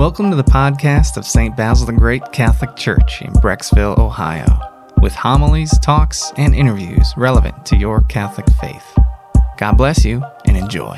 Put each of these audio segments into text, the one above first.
Welcome to the podcast of St. Basil the Great Catholic Church in Brecksville, Ohio, with homilies, talks, and interviews relevant to your Catholic faith. God bless you and enjoy.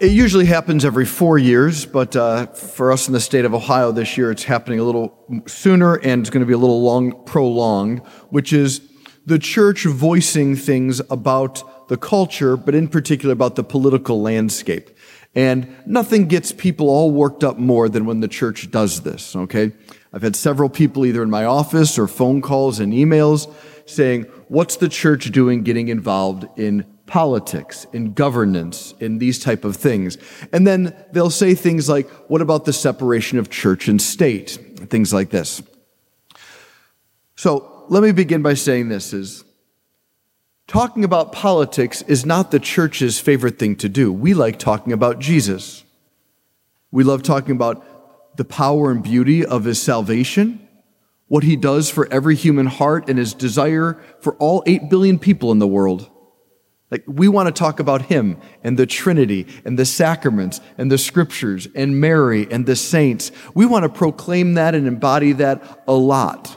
It usually happens every four years, but uh, for us in the state of Ohio this year, it's happening a little sooner and it's going to be a little long prolonged, which is the church voicing things about the culture, but in particular about the political landscape. And nothing gets people all worked up more than when the church does this, okay? I've had several people either in my office or phone calls and emails saying, what's the church doing getting involved in politics, in governance, in these type of things? And then they'll say things like, what about the separation of church and state? Things like this. So let me begin by saying this is, Talking about politics is not the church's favorite thing to do. We like talking about Jesus. We love talking about the power and beauty of his salvation, what he does for every human heart, and his desire for all 8 billion people in the world. Like, we want to talk about him and the Trinity and the sacraments and the scriptures and Mary and the saints. We want to proclaim that and embody that a lot.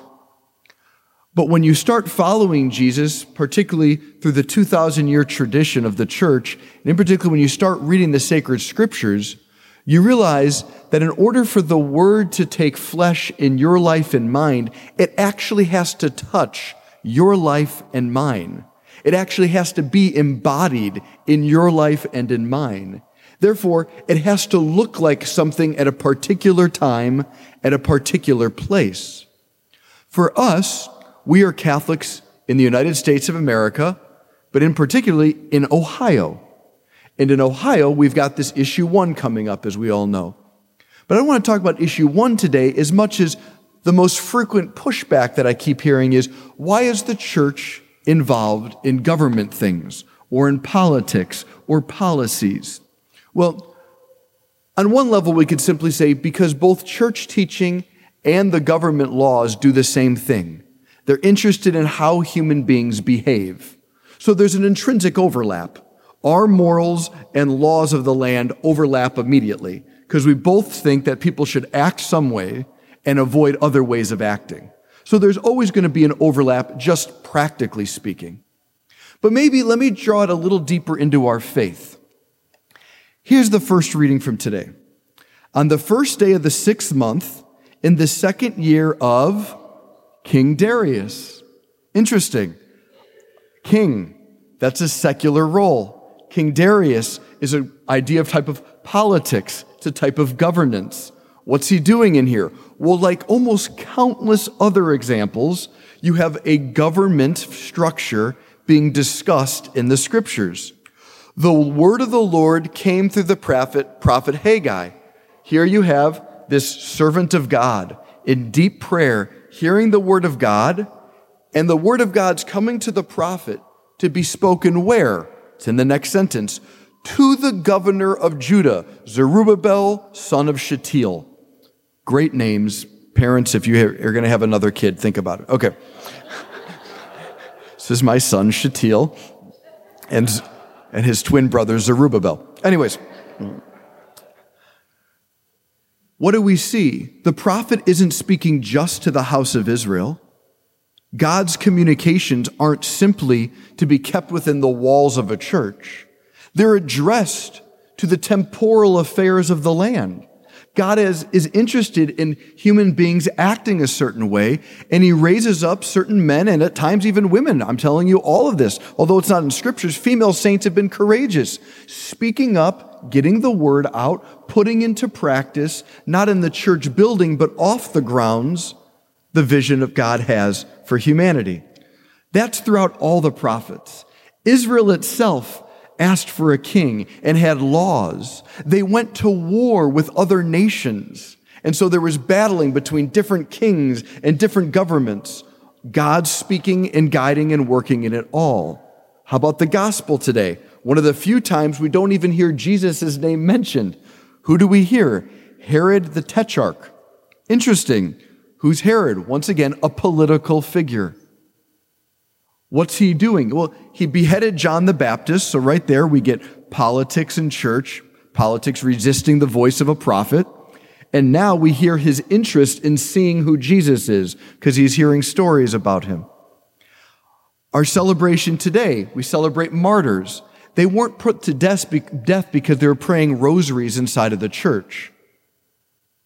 But when you start following Jesus, particularly through the 2,000 year tradition of the church, and in particular when you start reading the sacred scriptures, you realize that in order for the word to take flesh in your life and mind, it actually has to touch your life and mine. It actually has to be embodied in your life and in mine. Therefore, it has to look like something at a particular time, at a particular place. For us, we are Catholics in the United States of America, but in particularly in Ohio. And in Ohio, we've got this issue one coming up, as we all know. But I want to talk about issue one today as much as the most frequent pushback that I keep hearing is why is the church involved in government things or in politics or policies? Well, on one level, we could simply say because both church teaching and the government laws do the same thing. They're interested in how human beings behave. So there's an intrinsic overlap. Our morals and laws of the land overlap immediately because we both think that people should act some way and avoid other ways of acting. So there's always going to be an overlap, just practically speaking. But maybe let me draw it a little deeper into our faith. Here's the first reading from today. On the first day of the sixth month, in the second year of King Darius. Interesting. King, that's a secular role. King Darius is an idea of type of politics, it's a type of governance. What's he doing in here? Well, like almost countless other examples, you have a government structure being discussed in the scriptures. The word of the Lord came through the prophet, prophet Haggai. Here you have this servant of God in deep prayer hearing the word of God, and the word of God's coming to the prophet to be spoken where? It's in the next sentence. To the governor of Judah, Zerubbabel, son of Shealtiel. Great names. Parents, if you are going to have another kid, think about it. Okay. this is my son, Shealtiel, and, and his twin brother, Zerubbabel. Anyways. What do we see? The prophet isn't speaking just to the house of Israel. God's communications aren't simply to be kept within the walls of a church. They're addressed to the temporal affairs of the land. God is, is interested in human beings acting a certain way, and he raises up certain men and at times even women. I'm telling you all of this. Although it's not in scriptures, female saints have been courageous, speaking up, getting the word out, putting into practice, not in the church building, but off the grounds, the vision of God has for humanity. That's throughout all the prophets. Israel itself asked for a king and had laws. They went to war with other nations. And so there was battling between different kings and different governments. God speaking and guiding and working in it all. How about the gospel today? One of the few times we don't even hear Jesus' name mentioned. Who do we hear? Herod the Tetrarch. Interesting. Who's Herod? Once again, a political figure. What's he doing? Well, he beheaded John the Baptist. So right there we get politics and church. politics resisting the voice of a prophet. And now we hear his interest in seeing who Jesus is because he's hearing stories about him. Our celebration today, we celebrate martyrs. They weren't put to death because they were praying rosaries inside of the church.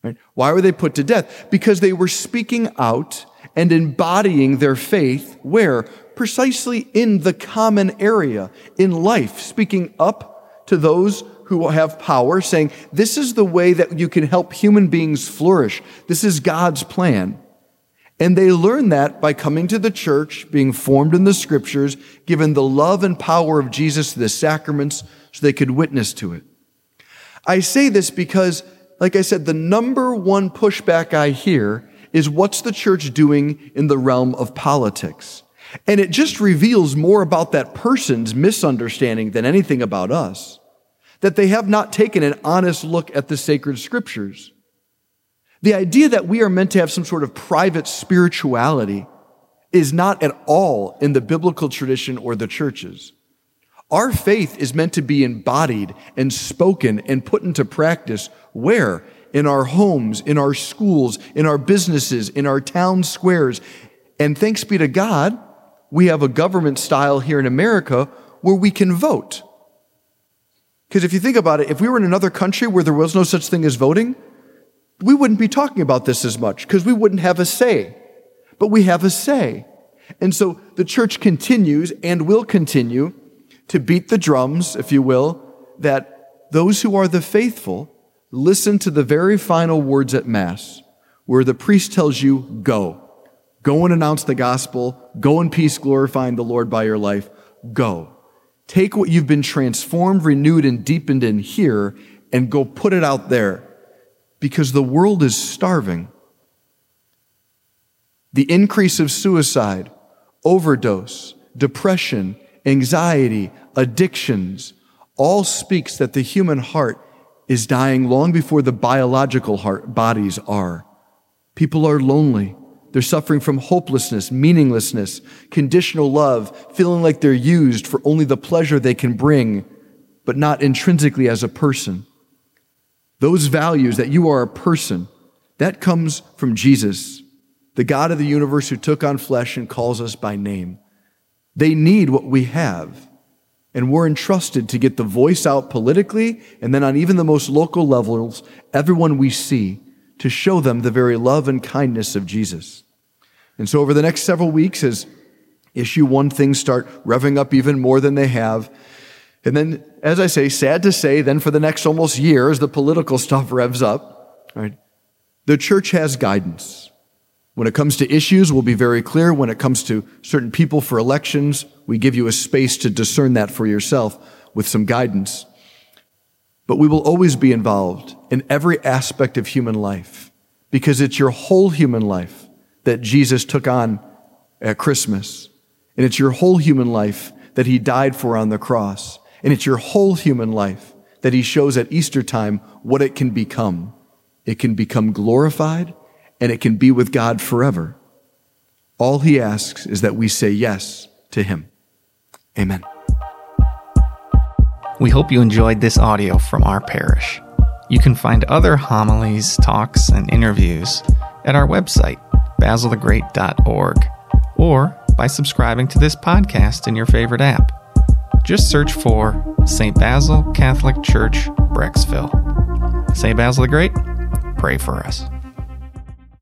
Right? Why were they put to death? Because they were speaking out and embodying their faith where? Precisely in the common area, in life, speaking up to those who have power, saying, This is the way that you can help human beings flourish. This is God's plan. And they learn that by coming to the church, being formed in the scriptures, given the love and power of Jesus the sacraments so they could witness to it. I say this because, like I said, the number one pushback I hear is what's the church doing in the realm of politics? And it just reveals more about that person's misunderstanding than anything about us that they have not taken an honest look at the sacred scriptures. The idea that we are meant to have some sort of private spirituality is not at all in the biblical tradition or the churches. Our faith is meant to be embodied and spoken and put into practice where? In our homes, in our schools, in our businesses, in our town squares. And thanks be to God, we have a government style here in America where we can vote. Because if you think about it, if we were in another country where there was no such thing as voting, we wouldn't be talking about this as much because we wouldn't have a say. But we have a say. And so the church continues and will continue to beat the drums, if you will, that those who are the faithful listen to the very final words at Mass, where the priest tells you, go. Go and announce the gospel. Go in peace, glorifying the Lord by your life. Go. Take what you've been transformed, renewed, and deepened in here and go put it out there because the world is starving. The increase of suicide, overdose, depression, anxiety, addictions, all speaks that the human heart is dying long before the biological heart bodies are. People are lonely. They're suffering from hopelessness, meaninglessness, conditional love, feeling like they're used for only the pleasure they can bring, but not intrinsically as a person. Those values that you are a person, that comes from Jesus, the God of the universe who took on flesh and calls us by name. They need what we have. And we're entrusted to get the voice out politically and then on even the most local levels, everyone we see to show them the very love and kindness of Jesus. And so, over the next several weeks, as issue one things start revving up even more than they have, and then, as I say, sad to say, then for the next almost year, as the political stuff revs up, right, the church has guidance. When it comes to issues, we'll be very clear. When it comes to certain people for elections, we give you a space to discern that for yourself with some guidance. But we will always be involved in every aspect of human life because it's your whole human life that Jesus took on at Christmas. And it's your whole human life that he died for on the cross. And it's your whole human life that he shows at Easter time what it can become. It can become glorified and it can be with God forever. All he asks is that we say yes to him. Amen. We hope you enjoyed this audio from our parish. You can find other homilies, talks, and interviews at our website, basilthegreat.org, or by subscribing to this podcast in your favorite app. Just search for St. Basil Catholic Church, Brecksville. St. Basil the Great, pray for us.